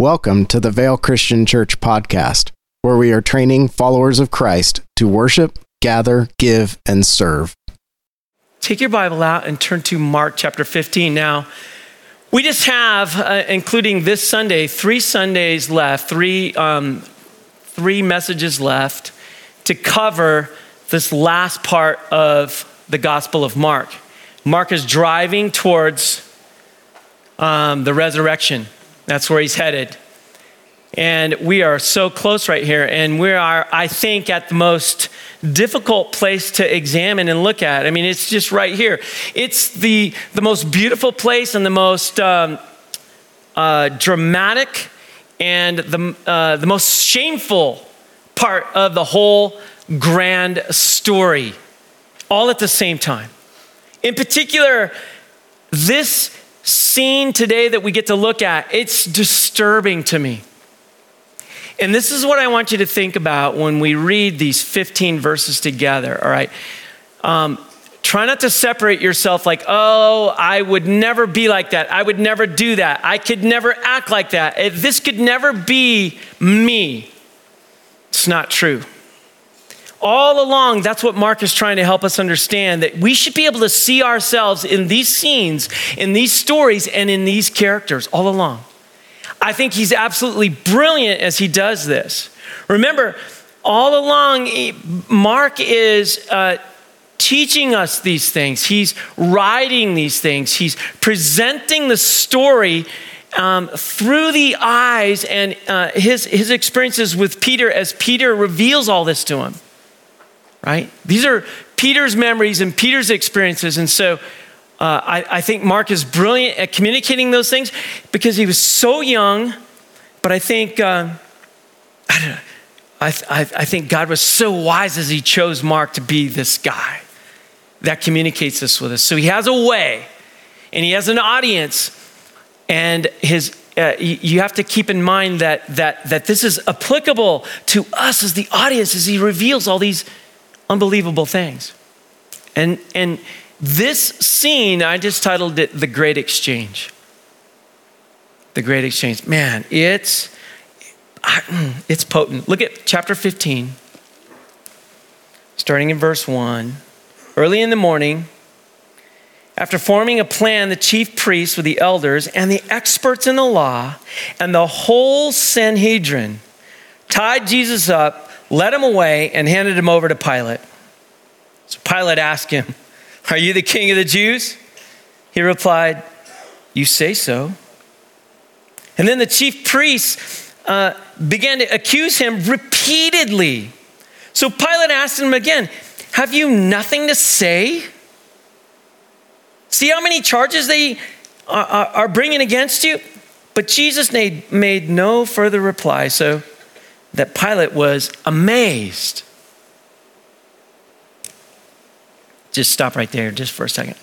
Welcome to the Vale Christian Church podcast, where we are training followers of Christ to worship, gather, give, and serve. Take your Bible out and turn to Mark chapter 15. Now, we just have, uh, including this Sunday, three Sundays left, three, um, three messages left to cover this last part of the Gospel of Mark. Mark is driving towards um, the resurrection. That's where he's headed. And we are so close right here. And we are, I think, at the most difficult place to examine and look at. I mean, it's just right here. It's the, the most beautiful place and the most um, uh, dramatic and the, uh, the most shameful part of the whole grand story, all at the same time. In particular, this scene today that we get to look at, it's disturbing to me. And this is what I want you to think about when we read these 15 verses together, all right? Um, try not to separate yourself like, oh, I would never be like that. I would never do that. I could never act like that. This could never be me. It's not true all along, that's what Mark is trying to help us understand that we should be able to see ourselves in these scenes, in these stories, and in these characters all along. I think he's absolutely brilliant as he does this. Remember, all along, Mark is uh, teaching us these things, he's writing these things, he's presenting the story. Um, through the eyes and uh, his, his experiences with Peter as Peter reveals all this to him right? These are Peter's memories and Peter's experiences. And so uh, I, I, think Mark is brilliant at communicating those things because he was so young. But I think, uh, I, I, I think God was so wise as he chose Mark to be this guy that communicates this with us. So he has a way and he has an audience. And his, uh, you have to keep in mind that, that, that this is applicable to us as the audience as he reveals all these unbelievable things. And, and this scene, I just titled it The Great Exchange. The Great Exchange. Man, it's, mm, it's potent. Look at chapter 15, starting in verse 1. Early in the morning, after forming a plan, the chief priests with the elders and the experts in the law and the whole Sanhedrin tied Jesus up led him away, and handed him over to Pilate. So Pilate asked him, Are you the king of the Jews? He replied, You say so. And then the chief priests uh, began to accuse him repeatedly. So Pilate asked him again, Have you nothing to say? See how many charges they are, are bringing against you? But Jesus made, made no further reply. So that Pilate was amazed. Just stop right there, just for a second.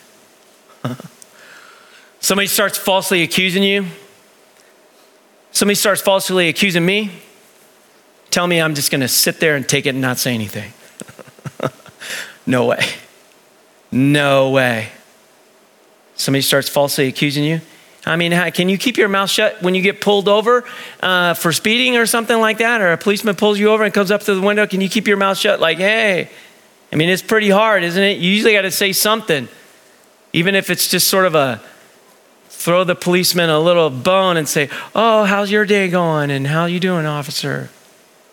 Somebody starts falsely accusing you. Somebody starts falsely accusing me. Tell me I'm just going to sit there and take it and not say anything. no way. No way. Somebody starts falsely accusing you. I mean, can you keep your mouth shut when you get pulled over uh, for speeding or something like that? Or a policeman pulls you over and comes up to the window? Can you keep your mouth shut? Like, hey, I mean, it's pretty hard, isn't it? You usually got to say something, even if it's just sort of a throw the policeman a little bone and say, oh, how's your day going? And how you doing, officer?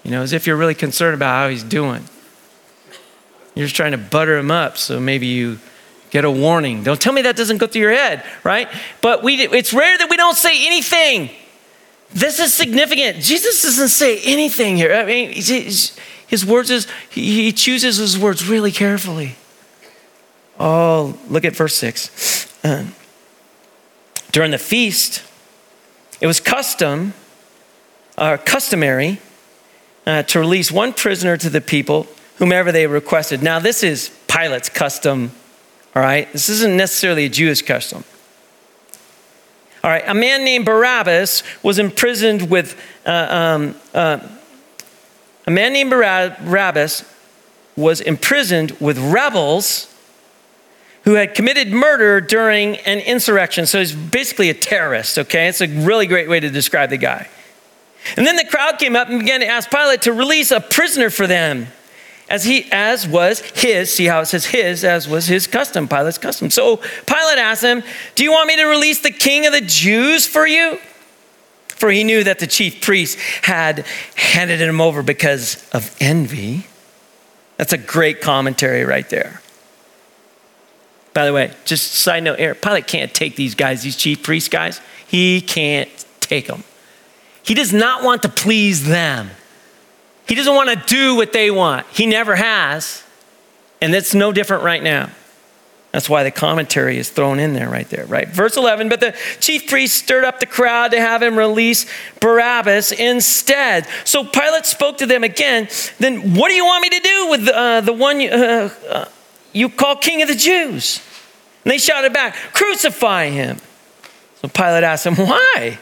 You know, as if you're really concerned about how he's doing. You're just trying to butter him up so maybe you get a warning. Don't tell me that doesn't go through your head, right? But we, it's rare that we don't say anything. This is significant. Jesus doesn't say anything here. I mean, his words is, he chooses his words really carefully. Oh, look at verse 6. Uh, during the feast, it was custom, uh, customary uh, to release one prisoner to the people, whomever they requested. Now, this is Pilate's custom all right? This isn't necessarily a Jewish custom. All right, a man named Barabbas was imprisoned with, uh, um, uh, a man named Barabbas was imprisoned with rebels who had committed murder during an insurrection. So he's basically a terrorist, okay? It's a really great way to describe the guy. And then the crowd came up and began to ask Pilate to release a prisoner for them. As he as was his, see how it says his, as was his custom, Pilate's custom. So Pilate asked him, Do you want me to release the king of the Jews for you? For he knew that the chief priests had handed him over because of envy. That's a great commentary right there. By the way, just side note here, Pilate can't take these guys, these chief priest guys. He can't take them. He does not want to please them. He doesn't want to do what they want. He never has. And that's no different right now. That's why the commentary is thrown in there right there, right? Verse 11, but the chief priest stirred up the crowd to have him release Barabbas instead. So Pilate spoke to them again. Then what do you want me to do with uh, the one uh, uh, you call king of the Jews? And they shouted back, crucify him. So Pilate asked him, why?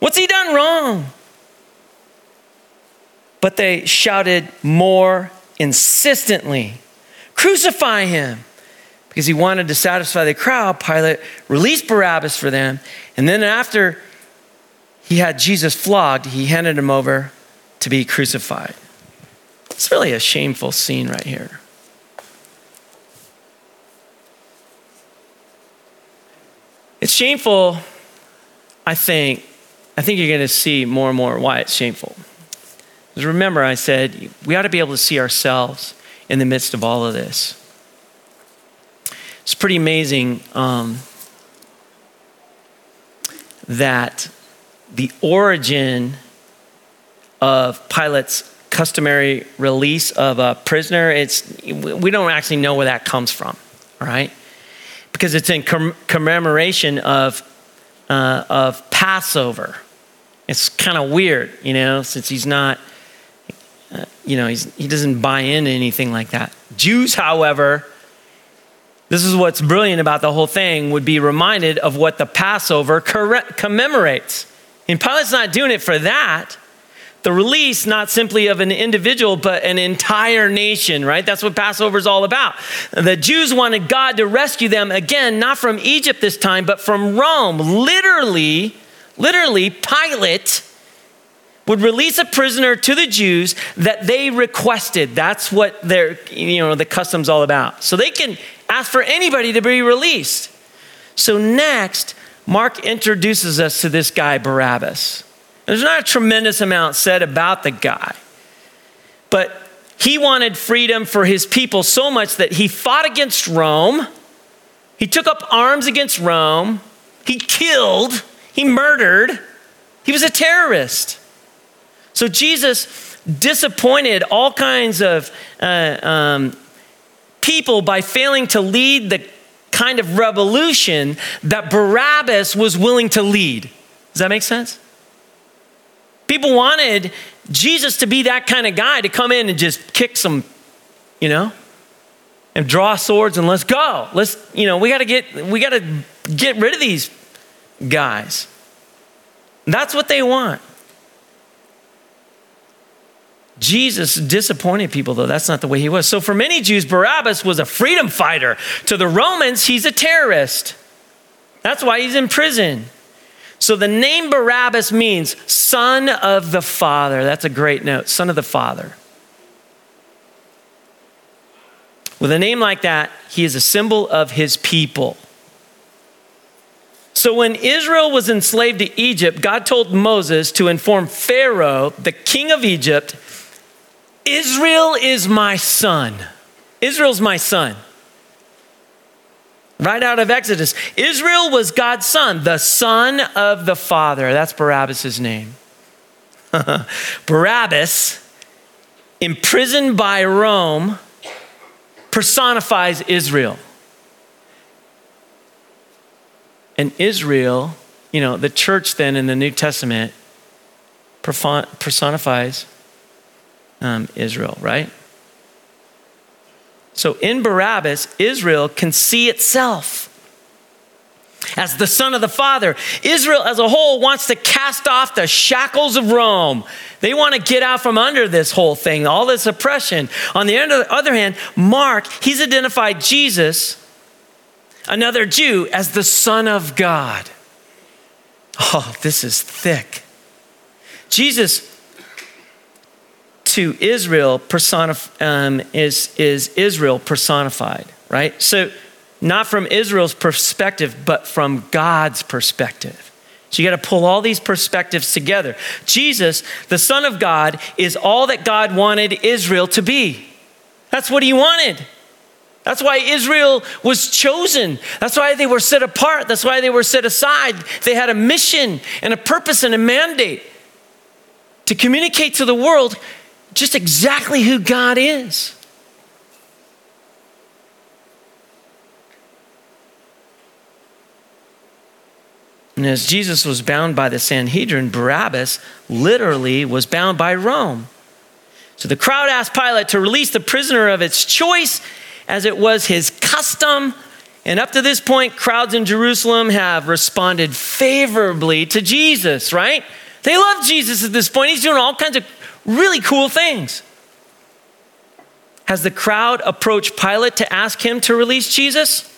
What's he done wrong? But they shouted more insistently, Crucify him! Because he wanted to satisfy the crowd, Pilate released Barabbas for them. And then after he had Jesus flogged, he handed him over to be crucified. It's really a shameful scene right here. It's shameful, I think. I think you're going to see more and more why it's shameful. Because remember, I said we ought to be able to see ourselves in the midst of all of this. It's pretty amazing um, that the origin of Pilate's customary release of a prisoner, it's, we don't actually know where that comes from, right? Because it's in com- commemoration of, uh, of Passover. It's kind of weird, you know, since he's not uh, you know, he doesn't buy into anything like that. Jews, however, this is what's brilliant about the whole thing, would be reminded of what the Passover commemorates. And Pilate's not doing it for that. The release, not simply of an individual, but an entire nation, right? That's what Passover is all about. The Jews wanted God to rescue them again, not from Egypt this time, but from Rome. Literally, literally, Pilate would release a prisoner to the Jews that they requested. That's what their, you know, the custom's all about. So they can ask for anybody to be released. So next, Mark introduces us to this guy, Barabbas. There's not a tremendous amount said about the guy, but he wanted freedom for his people so much that he fought against Rome. He took up arms against Rome. He killed. He murdered. He was a terrorist. So Jesus disappointed all kinds of uh, um, people by failing to lead the kind of revolution that Barabbas was willing to lead. Does that make sense? People wanted Jesus to be that kind of guy to come in and just kick some, you know, and draw swords and let's go. Let's, you know, we got to get we got to get rid of these guys. That's what they want. Jesus disappointed people, though. That's not the way he was. So, for many Jews, Barabbas was a freedom fighter. To the Romans, he's a terrorist. That's why he's in prison. So, the name Barabbas means son of the Father. That's a great note son of the Father. With a name like that, he is a symbol of his people. So, when Israel was enslaved to Egypt, God told Moses to inform Pharaoh, the king of Egypt, Israel is my son. Israel's my son. Right out of Exodus. Israel was God's son, the son of the Father. That's Barabbas' name. Barabbas, imprisoned by Rome, personifies Israel. And Israel, you know, the church then in the New Testament personifies um, Israel, right? So in Barabbas, Israel can see itself as the son of the Father. Israel as a whole wants to cast off the shackles of Rome. They want to get out from under this whole thing, all this oppression. On the other hand, Mark, he's identified Jesus, another Jew, as the Son of God. Oh, this is thick. Jesus to Israel personif- um, is, is Israel personified, right? So, not from Israel's perspective, but from God's perspective. So you got to pull all these perspectives together. Jesus, the Son of God, is all that God wanted Israel to be. That's what he wanted. That's why Israel was chosen. That's why they were set apart. That's why they were set aside. They had a mission and a purpose and a mandate to communicate to the world just exactly who God is. And as Jesus was bound by the Sanhedrin, Barabbas literally was bound by Rome. So the crowd asked Pilate to release the prisoner of its choice, as it was his custom. And up to this point, crowds in Jerusalem have responded favorably to Jesus, right? They love Jesus at this point. He's doing all kinds of really cool things. Has the crowd approached Pilate to ask him to release Jesus?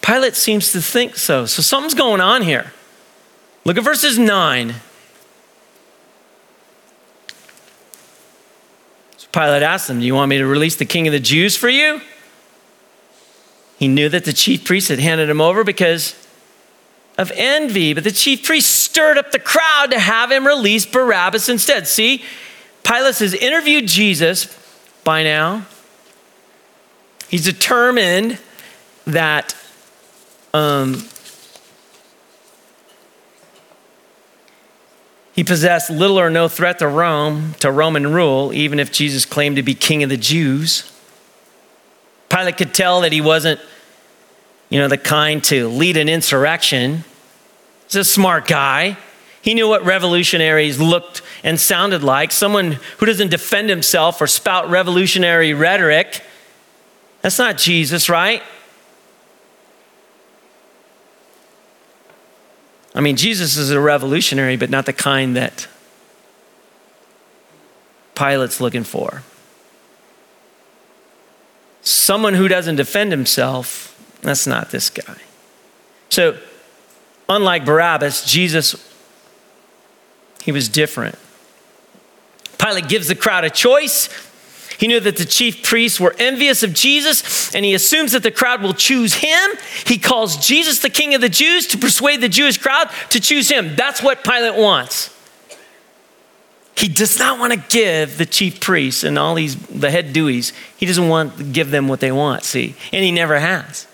Pilate seems to think so. So something's going on here. Look at verses 9. So Pilate asked him, Do you want me to release the king of the Jews for you? He knew that the chief priests had handed him over because of envy, but the chief priest stirred up the crowd to have him release Barabbas instead. See, Pilate has interviewed Jesus by now. He's determined that um, he possessed little or no threat to Rome, to Roman rule, even if Jesus claimed to be king of the Jews. Pilate could tell that he wasn't, you know, the kind to lead an insurrection. He's a smart guy. He knew what revolutionaries looked and sounded like. Someone who doesn't defend himself or spout revolutionary rhetoric. That's not Jesus, right? I mean, Jesus is a revolutionary, but not the kind that Pilate's looking for. Someone who doesn't defend himself, that's not this guy. So, unlike Barabbas, Jesus, he was different. Pilate gives the crowd a choice. He knew that the chief priests were envious of Jesus, and he assumes that the crowd will choose him. He calls Jesus the king of the Jews to persuade the Jewish crowd to choose him. That's what Pilate wants. He does not want to give the chief priests and all these, the head Deweys, he doesn't want to give them what they want, see? And he never has.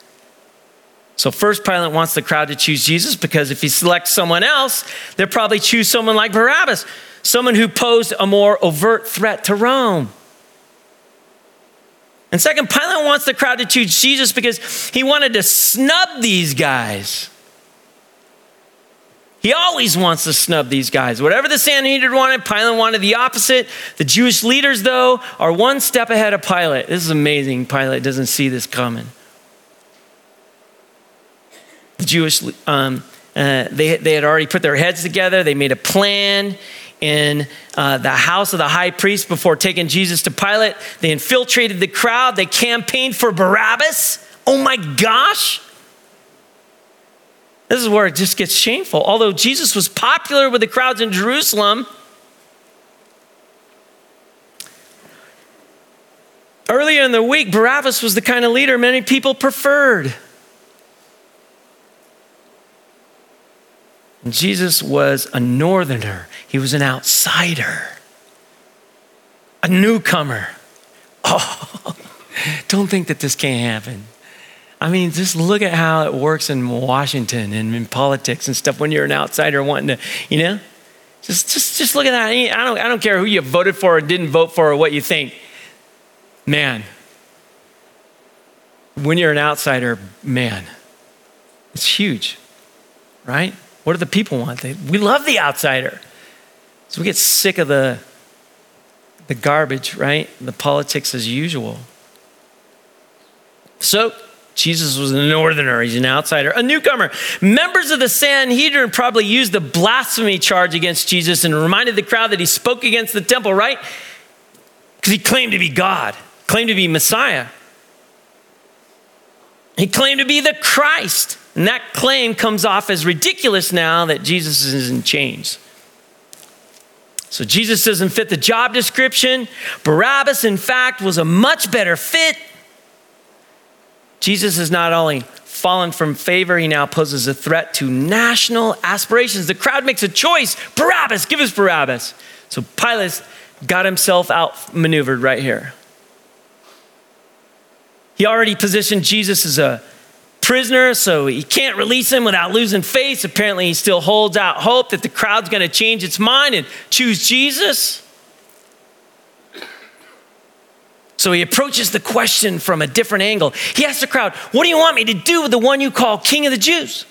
So, first, Pilate wants the crowd to choose Jesus because if he selects someone else, they'll probably choose someone like Barabbas, someone who posed a more overt threat to Rome. And second, Pilate wants the crowd to choose Jesus because he wanted to snub these guys. He always wants to snub these guys. Whatever the Sanhedrin wanted, Pilate wanted the opposite. The Jewish leaders, though, are one step ahead of Pilate. This is amazing. Pilate doesn't see this coming. The Jewish, um, uh, they, they had already put their heads together, they made a plan in uh, the house of the high priest before taking Jesus to Pilate. They infiltrated the crowd, they campaigned for Barabbas. Oh my gosh. This is where it just gets shameful. Although Jesus was popular with the crowds in Jerusalem, earlier in the week, Barabbas was the kind of leader many people preferred. Jesus was a northerner, he was an outsider, a newcomer. Oh, don't think that this can't happen. I mean, just look at how it works in Washington and in politics and stuff when you're an outsider wanting to, you know? Just, just, just look at that. I don't, I don't care who you voted for or didn't vote for or what you think. Man, when you're an outsider, man, it's huge, right? What do the people want? They, we love the outsider. So we get sick of the, the garbage, right? The politics as usual. So Jesus was a northerner, he's an outsider, a newcomer. Members of the Sanhedrin probably used the blasphemy charge against Jesus and reminded the crowd that he spoke against the temple, right? Because he claimed to be God, claimed to be Messiah. He claimed to be the Christ. And that claim comes off as ridiculous now that Jesus is in chains. So Jesus doesn't fit the job description. Barabbas, in fact, was a much better fit. Jesus has not only fallen from favor, he now poses a threat to national aspirations. The crowd makes a choice Barabbas, give us Barabbas. So Pilate got himself outmaneuvered right here. He already positioned Jesus as a prisoner, so he can't release him without losing face. Apparently, he still holds out hope that the crowd's going to change its mind and choose Jesus. So he approaches the question from a different angle. He asks the crowd, What do you want me to do with the one you call King of the Jews?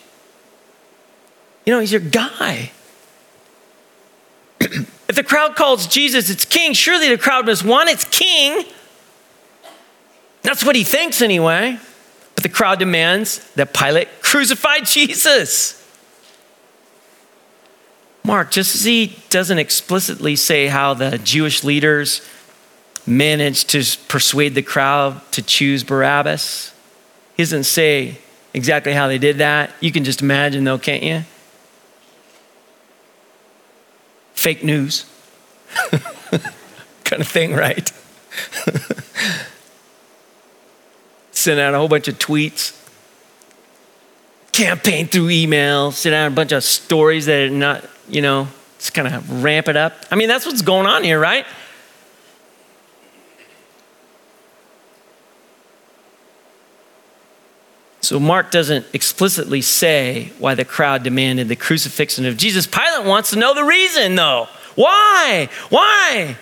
You know, he's your guy. if the crowd calls Jesus its king, surely the crowd must want its king. That's what he thinks anyway. But the crowd demands that Pilate crucify Jesus. Mark, just as he doesn't explicitly say how the Jewish leaders managed to persuade the crowd to choose Barabbas, he doesn't say exactly how they did that. You can just imagine, though, can't you? Fake news kind of thing, right? sent out a whole bunch of tweets, campaign through email, sent out a bunch of stories that are not, you know, just kind of ramp it up. I mean, that's what's going on here, right? So Mark doesn't explicitly say why the crowd demanded the crucifixion of Jesus. Pilate wants to know the reason, though. Why? Why?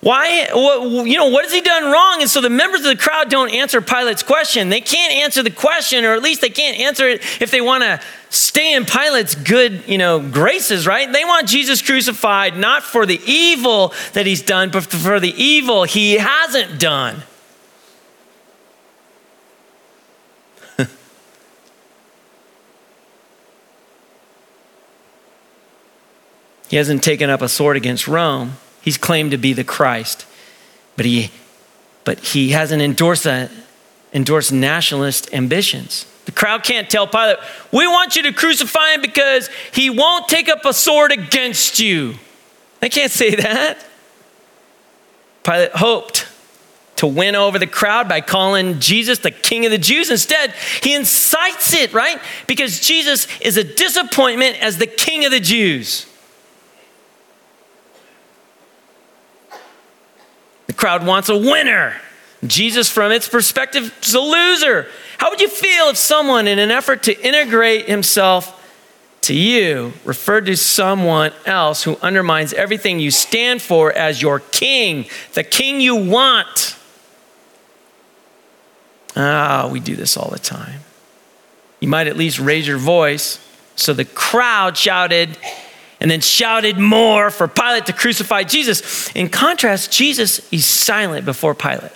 Why, what, you know, what has he done wrong? And so the members of the crowd don't answer Pilate's question. They can't answer the question, or at least they can't answer it if they want to stay in Pilate's good, you know, graces, right? They want Jesus crucified not for the evil that he's done, but for the evil he hasn't done. he hasn't taken up a sword against Rome. He's claimed to be the Christ, but he, but he hasn't endorsed, that, endorsed nationalist ambitions. The crowd can't tell Pilate, we want you to crucify him because he won't take up a sword against you. They can't say that. Pilate hoped to win over the crowd by calling Jesus the king of the Jews. Instead, he incites it, right? Because Jesus is a disappointment as the king of the Jews. Crowd wants a winner. Jesus, from its perspective, is a loser. How would you feel if someone, in an effort to integrate himself to you, referred to someone else who undermines everything you stand for as your king, the king you want? Ah, we do this all the time. You might at least raise your voice. So the crowd shouted, and then shouted more for Pilate to crucify Jesus. In contrast, Jesus is silent before Pilate,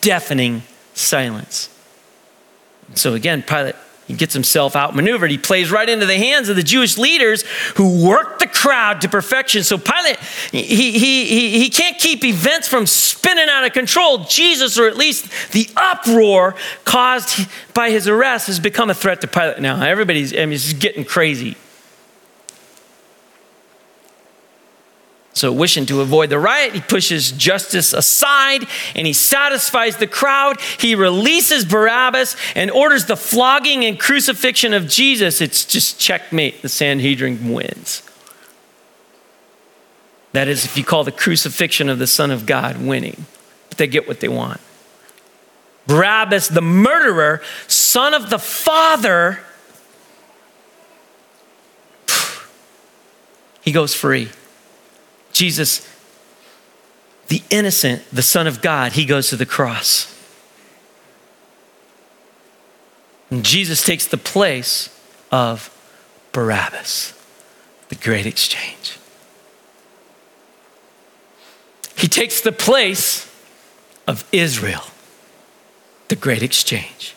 deafening silence. So again, Pilate he gets himself outmaneuvered. He plays right into the hands of the Jewish leaders who work the crowd to perfection. So Pilate, he, he, he, he can't keep events from spinning out of control. Jesus, or at least the uproar caused by his arrest, has become a threat to Pilate now. Everybody's I mean, it's getting crazy. So, wishing to avoid the riot, he pushes justice aside and he satisfies the crowd. He releases Barabbas and orders the flogging and crucifixion of Jesus. It's just checkmate. The Sanhedrin wins. That is, if you call the crucifixion of the Son of God winning, but they get what they want. Barabbas, the murderer, son of the Father, he goes free. Jesus, the innocent, the Son of God, he goes to the cross. And Jesus takes the place of Barabbas, the great exchange. He takes the place of Israel, the great exchange.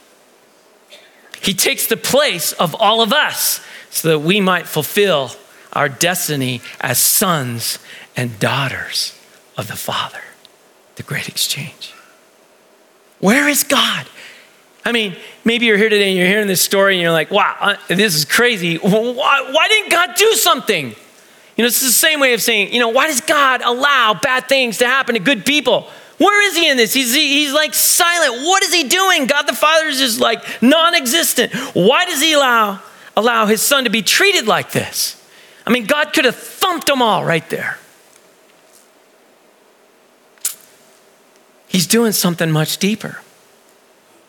He takes the place of all of us so that we might fulfill our destiny as sons and daughters of the Father. The great exchange. Where is God? I mean, maybe you're here today and you're hearing this story and you're like, wow, uh, this is crazy. Why, why didn't God do something? You know, it's the same way of saying, you know, why does God allow bad things to happen to good people? Where is he in this? He's, he's like silent. What is he doing? God the Father is just like non existent. Why does he allow, allow his son to be treated like this? I mean, God could have thumped them all right there. He's doing something much deeper.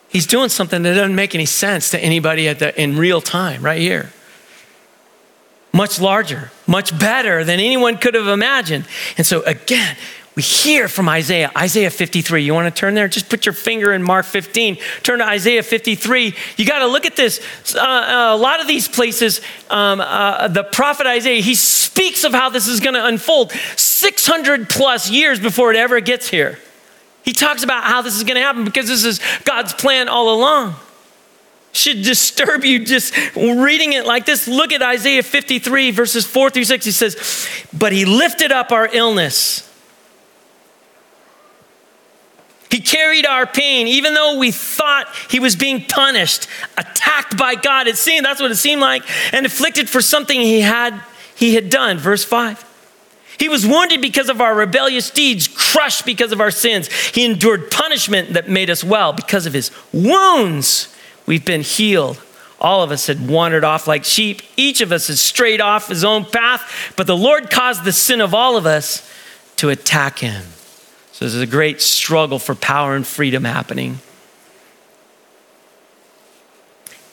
He's doing something that doesn't make any sense to anybody at the, in real time, right here. Much larger, much better than anyone could have imagined. And so, again, we hear from Isaiah, Isaiah 53. You want to turn there? Just put your finger in Mark 15. Turn to Isaiah 53. You got to look at this. Uh, uh, a lot of these places, um, uh, the prophet Isaiah, he speaks of how this is going to unfold 600 plus years before it ever gets here. He talks about how this is going to happen because this is God's plan all along. Should disturb you just reading it like this. Look at Isaiah 53, verses 4 through 6. He says, But he lifted up our illness. He carried our pain, even though we thought he was being punished, attacked by God. It seemed that's what it seemed like, and afflicted for something he had he had done. Verse 5. He was wounded because of our rebellious deeds, crushed because of our sins. He endured punishment that made us well. Because of his wounds, we've been healed. All of us had wandered off like sheep. Each of us has strayed off his own path, but the Lord caused the sin of all of us to attack him. So there's a great struggle for power and freedom happening.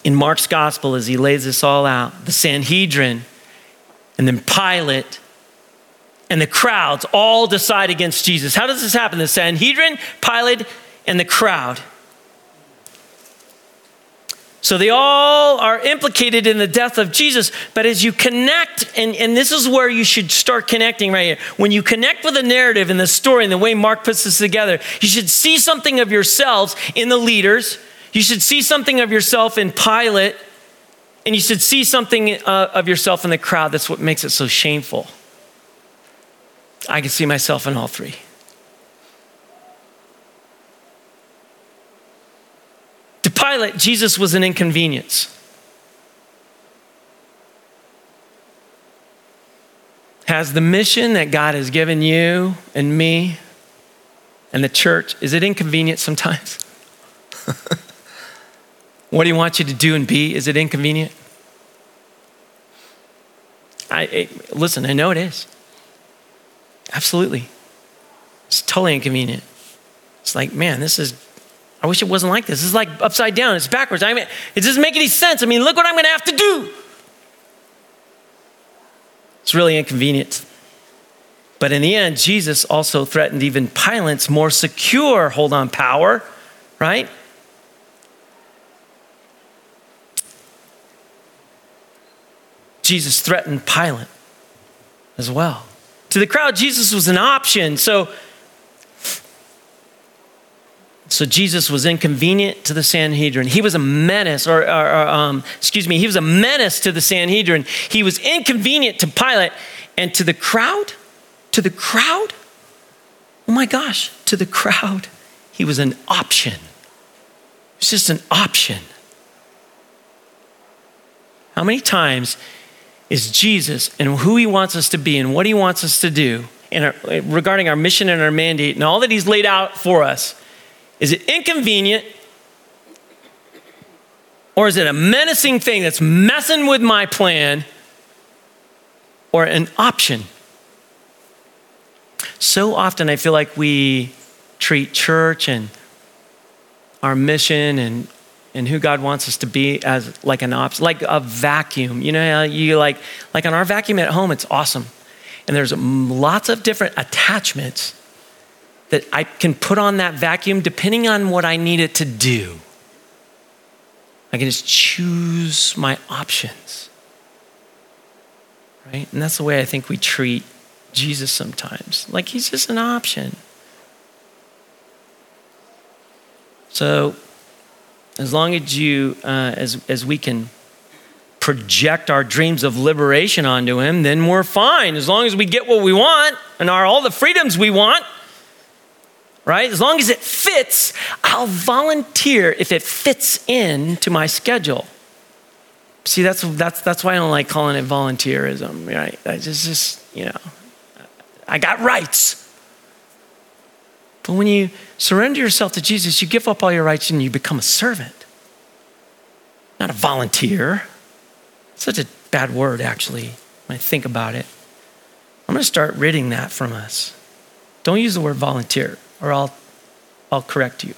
In Mark's gospel, as he lays this all out, the Sanhedrin and then Pilate and the crowds all decide against Jesus. How does this happen? The Sanhedrin, Pilate, and the crowd. So they all are implicated in the death of Jesus. But as you connect, and, and this is where you should start connecting right here. When you connect with the narrative and the story and the way Mark puts this together, you should see something of yourselves in the leaders. You should see something of yourself in Pilate. And you should see something uh, of yourself in the crowd. That's what makes it so shameful. I can see myself in all three. To Pilate, Jesus was an inconvenience. Has the mission that God has given you and me and the church, is it inconvenient sometimes? what do you want you to do and be? Is it inconvenient? I, listen, I know it is. Absolutely. It's totally inconvenient. It's like, man, this is, I wish it wasn't like this. Is like upside down, it's backwards. I mean, it doesn't make any sense. I mean, look what I'm going to have to do. It's really inconvenient. But in the end, Jesus also threatened even Pilate's more secure hold on power, right? Jesus threatened Pilate as well. To the crowd, Jesus was an option. So, so Jesus was inconvenient to the Sanhedrin. He was a menace, or, or, or um, excuse me, he was a menace to the Sanhedrin. He was inconvenient to Pilate and to the crowd. To the crowd, oh my gosh, to the crowd, he was an option. It was just an option. How many times is Jesus and who he wants us to be and what he wants us to do our, regarding our mission and our mandate and all that he's laid out for us. Is it inconvenient? Or is it a menacing thing that's messing with my plan? Or an option? So often I feel like we treat church and our mission and and who God wants us to be as like an ops, like a vacuum. You know, you like like on our vacuum at home, it's awesome, and there's lots of different attachments that I can put on that vacuum depending on what I need it to do. I can just choose my options. Right? And that's the way I think we treat Jesus sometimes. Like he's just an option. So as long as you, uh, as, as we can project our dreams of liberation onto Him, then we're fine. As long as we get what we want and our, all the freedoms we want, right? As long as it fits, I'll volunteer if it fits in to my schedule. See, that's, that's, that's why I don't like calling it volunteerism, right? I just, just, you know, I got rights. But when you surrender yourself to Jesus, you give up all your rights and you become a servant, not a volunteer. Such a bad word, actually, when I think about it. I'm going to start ridding that from us. Don't use the word volunteer, or I'll, I'll correct you.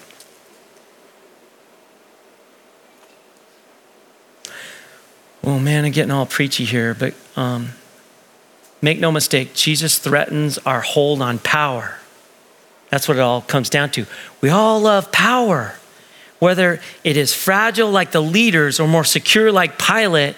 Oh man, I'm getting all preachy here, but um, make no mistake, Jesus threatens our hold on power. That's what it all comes down to. We all love power, whether it is fragile like the leaders or more secure like Pilate.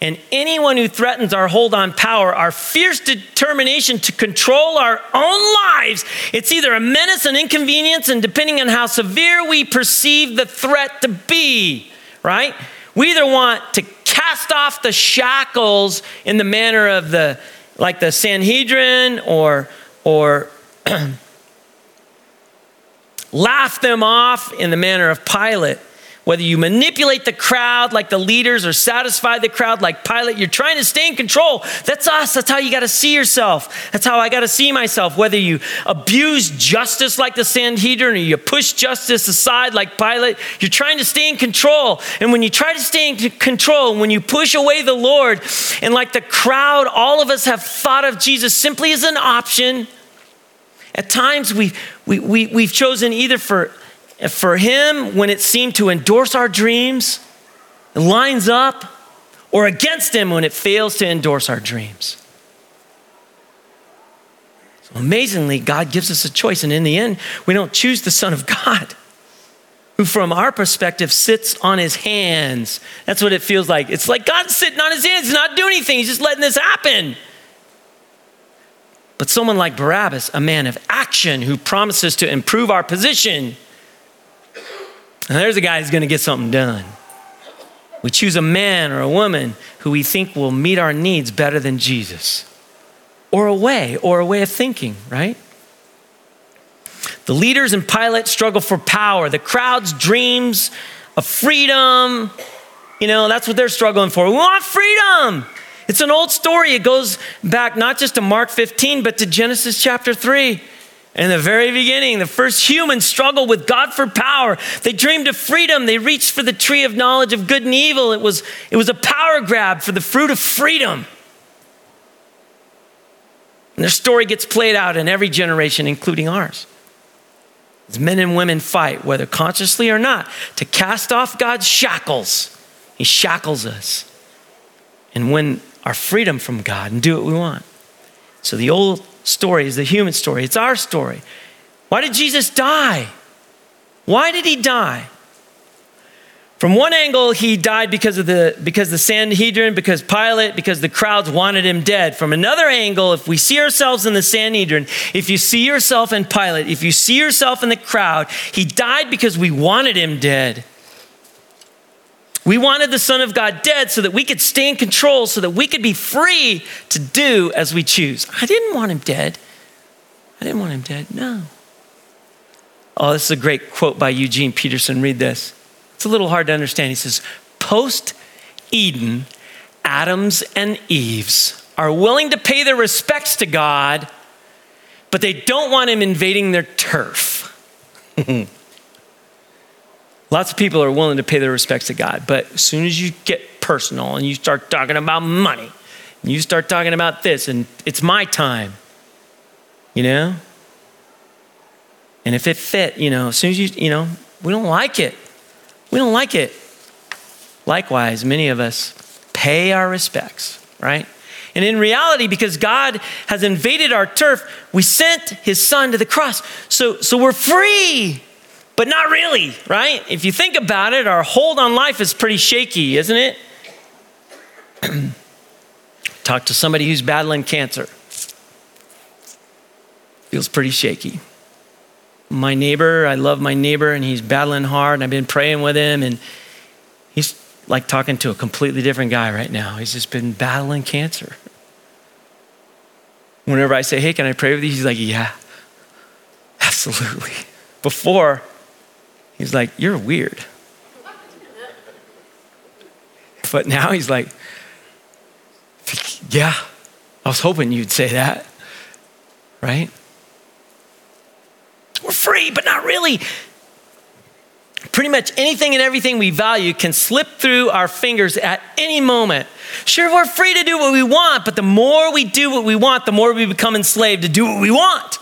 And anyone who threatens our hold on power, our fierce determination to control our own lives, it's either a menace, an inconvenience, and depending on how severe we perceive the threat to be, right? We either want to cast off the shackles in the manner of the, like the Sanhedrin or, or laugh them off in the manner of Pilate. Whether you manipulate the crowd like the leaders or satisfy the crowd like Pilate, you're trying to stay in control. That's us. That's how you got to see yourself. That's how I got to see myself. Whether you abuse justice like the Sanhedrin or you push justice aside like Pilate, you're trying to stay in control. And when you try to stay in control, when you push away the Lord, and like the crowd, all of us have thought of Jesus simply as an option. At times, we, we, we, we've chosen either for for him when it seemed to endorse our dreams, it lines up, or against him when it fails to endorse our dreams. So amazingly, God gives us a choice, and in the end, we don't choose the Son of God, who from our perspective sits on his hands. That's what it feels like. It's like God's sitting on his hands, he's not doing anything, he's just letting this happen. But someone like Barabbas, a man of action who promises to improve our position, and there's a guy who's going to get something done. We choose a man or a woman who we think will meet our needs better than Jesus, or a way, or a way of thinking, right? The leaders and Pilate struggle for power. The crowd's dreams of freedom, you know, that's what they're struggling for. We want freedom. It's an old story. It goes back not just to Mark 15, but to Genesis chapter 3. In the very beginning, the first humans struggled with God for power. They dreamed of freedom. They reached for the tree of knowledge of good and evil. It was, it was a power grab for the fruit of freedom. And their story gets played out in every generation, including ours. As men and women fight, whether consciously or not, to cast off God's shackles. He shackles us and win our freedom from God and do what we want. So the old story is the human story, it's our story. Why did Jesus die? Why did he die? From one angle, he died because of the because the Sanhedrin, because Pilate, because the crowds wanted him dead. From another angle, if we see ourselves in the Sanhedrin, if you see yourself in Pilate, if you see yourself in the crowd, he died because we wanted him dead. We wanted the Son of God dead so that we could stay in control, so that we could be free to do as we choose. I didn't want him dead. I didn't want him dead. No. Oh, this is a great quote by Eugene Peterson. Read this. It's a little hard to understand. He says, Post Eden, Adams and Eves are willing to pay their respects to God, but they don't want him invading their turf. Lots of people are willing to pay their respects to God, but as soon as you get personal and you start talking about money, and you start talking about this, and it's my time, you know? And if it fit, you know, as soon as you, you know, we don't like it. We don't like it. Likewise, many of us pay our respects, right? And in reality, because God has invaded our turf, we sent his son to the cross. So, so we're free but not really, right? If you think about it, our hold on life is pretty shaky, isn't it? Talk to somebody who's battling cancer. Feels pretty shaky. My neighbor, I love my neighbor, and he's battling hard, and I've been praying with him, and he's like talking to a completely different guy right now. He's just been battling cancer. Whenever I say, Hey, can I pray with you? He's like, Yeah, absolutely. Before, He's like, You're weird. But now he's like, Yeah, I was hoping you'd say that, right? We're free, but not really. Pretty much anything and everything we value can slip through our fingers at any moment. Sure, we're free to do what we want, but the more we do what we want, the more we become enslaved to do what we want.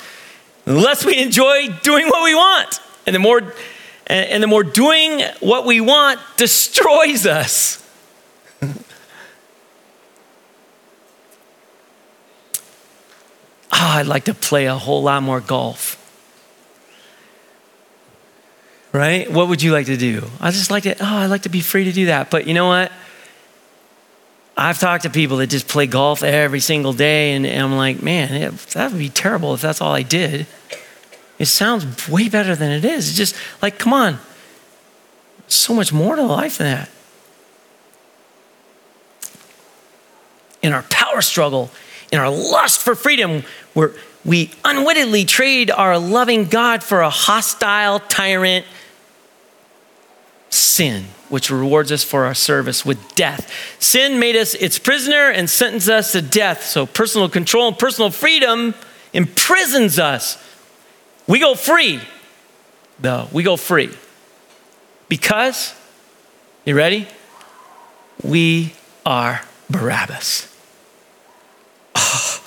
The less we enjoy doing what we want. And the more and, the more doing what we want destroys us. oh, I'd like to play a whole lot more golf right? What would you like to do? I just like to, oh, I like to be free to do that. But you know what? I've talked to people that just play golf every single day, and, and I'm like, man, it, that would be terrible if that's all I did. It sounds way better than it is. It's just like, come on, so much more to life than that. In our power struggle, in our lust for freedom, we're, we unwittingly trade our loving God for a hostile tyrant sin, which rewards us for our service with death. Sin made us its prisoner and sentenced us to death. So personal control and personal freedom imprisons us. We go free, though. We go free. Because, you ready? We are Barabbas. Oh,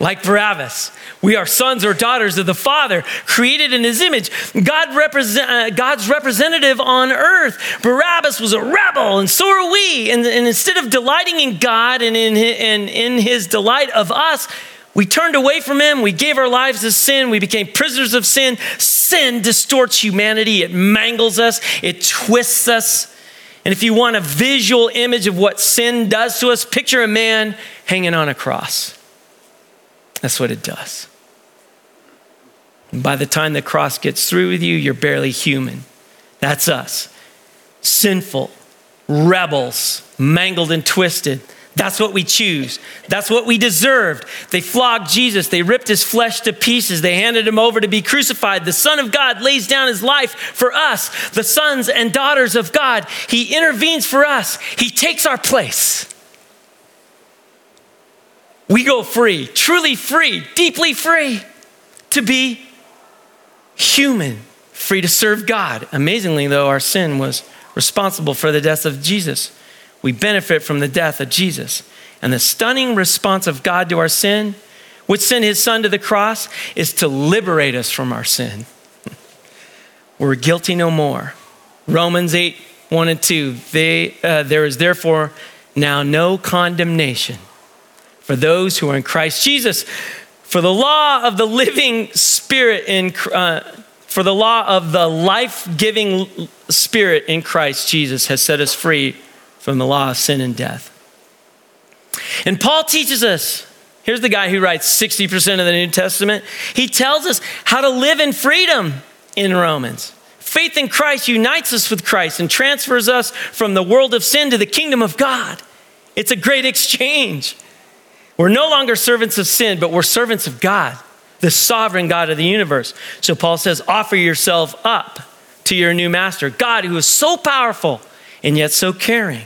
like Barabbas. We are sons or daughters of the Father, created in His image. God represent, uh, God's representative on earth. Barabbas was a rebel, and so are we. And, and instead of delighting in God and in, and in His delight of us, we turned away from Him. We gave our lives to sin. We became prisoners of sin. Sin distorts humanity, it mangles us, it twists us. And if you want a visual image of what sin does to us, picture a man hanging on a cross. That's what it does. by the time the cross gets through with you, you're barely human. That's us. Sinful, rebels, mangled and twisted. That's what we choose. That's what we deserved. They flogged Jesus. They ripped his flesh to pieces. They handed him over to be crucified. The Son of God lays down his life for us, the sons and daughters of God. He intervenes for us, he takes our place we go free, truly free, deeply free to be human, free to serve God. Amazingly, though, our sin was responsible for the death of Jesus. We benefit from the death of Jesus. And the stunning response of God to our sin, which sent his son to the cross, is to liberate us from our sin. We're guilty no more. Romans 8, 1 and 2. They, uh, there is therefore now no condemnation for those who are in Christ Jesus. For the law of the living spirit in uh, for the law of the life-giving spirit in Christ Jesus has set us free from the law of sin and death. And Paul teaches us Here's the guy who writes 60% of the New Testament. He tells us how to live in freedom in Romans. Faith in Christ unites us with Christ and transfers us from the world of sin to the kingdom of God. It's a great exchange. We're no longer servants of sin, but we're servants of God, the sovereign God of the universe. So Paul says, offer yourself up to your new master, God who is so powerful and yet so caring.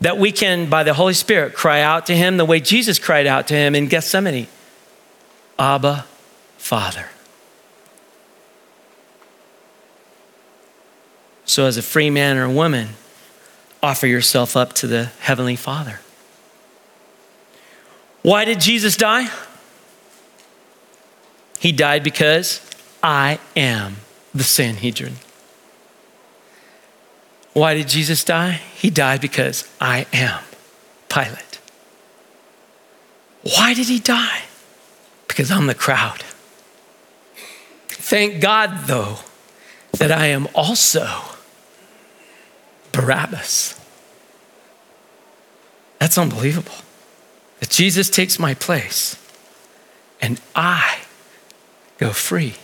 That we can, by the Holy Spirit, cry out to him the way Jesus cried out to him in Gethsemane Abba, Father. So, as a free man or a woman, offer yourself up to the Heavenly Father. Why did Jesus die? He died because I am the Sanhedrin. Why did Jesus die? He died because I am Pilate. Why did he die? Because I'm the crowd. Thank God, though, that I am also Barabbas. That's unbelievable that Jesus takes my place and I go free.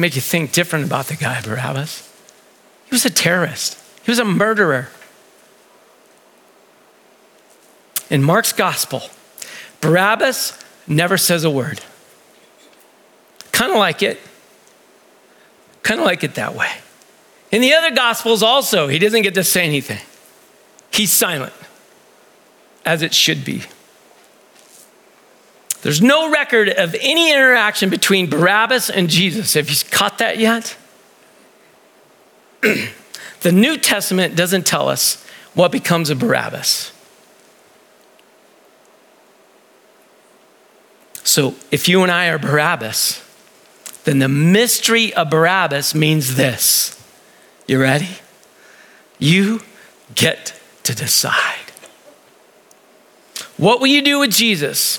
Make you think different about the guy, Barabbas. He was a terrorist, he was a murderer. In Mark's gospel, Barabbas never says a word. Kind of like it. Kind of like it that way. In the other gospels, also, he doesn't get to say anything. he's silent, as it should be. There's no record of any interaction between Barabbas and Jesus. Have you caught that yet? the New Testament doesn't tell us what becomes of Barabbas. So if you and I are Barabbas, then the mystery of Barabbas means this. You ready? You get to decide. What will you do with Jesus?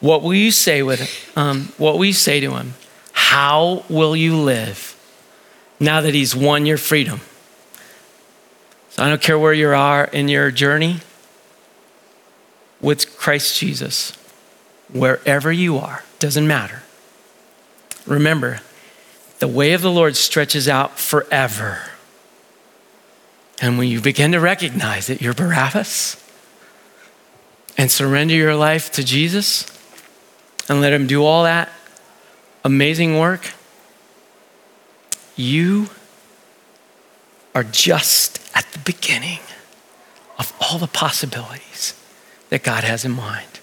What will you say with um, what will you say to him? How will you live now that he's won your freedom? So I don't care where you are in your journey with Christ Jesus. Wherever you are, doesn't matter. Remember, the way of the Lord stretches out forever. And when you begin to recognize that you're Barabbas and surrender your life to Jesus and let Him do all that amazing work, you are just at the beginning of all the possibilities that God has in mind.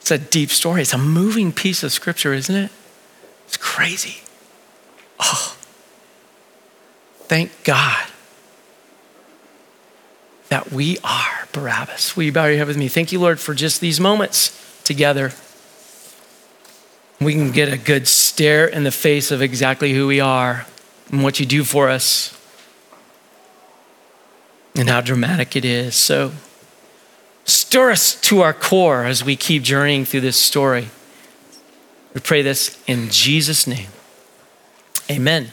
It's a deep story. It's a moving piece of scripture, isn't it? It's crazy. Oh, thank God that we are Barabbas. Will you bow your head with me? Thank you, Lord, for just these moments together. We can get a good stare in the face of exactly who we are and what you do for us and how dramatic it is. So, Stir us to our core as we keep journeying through this story. We pray this in Jesus' name. Amen.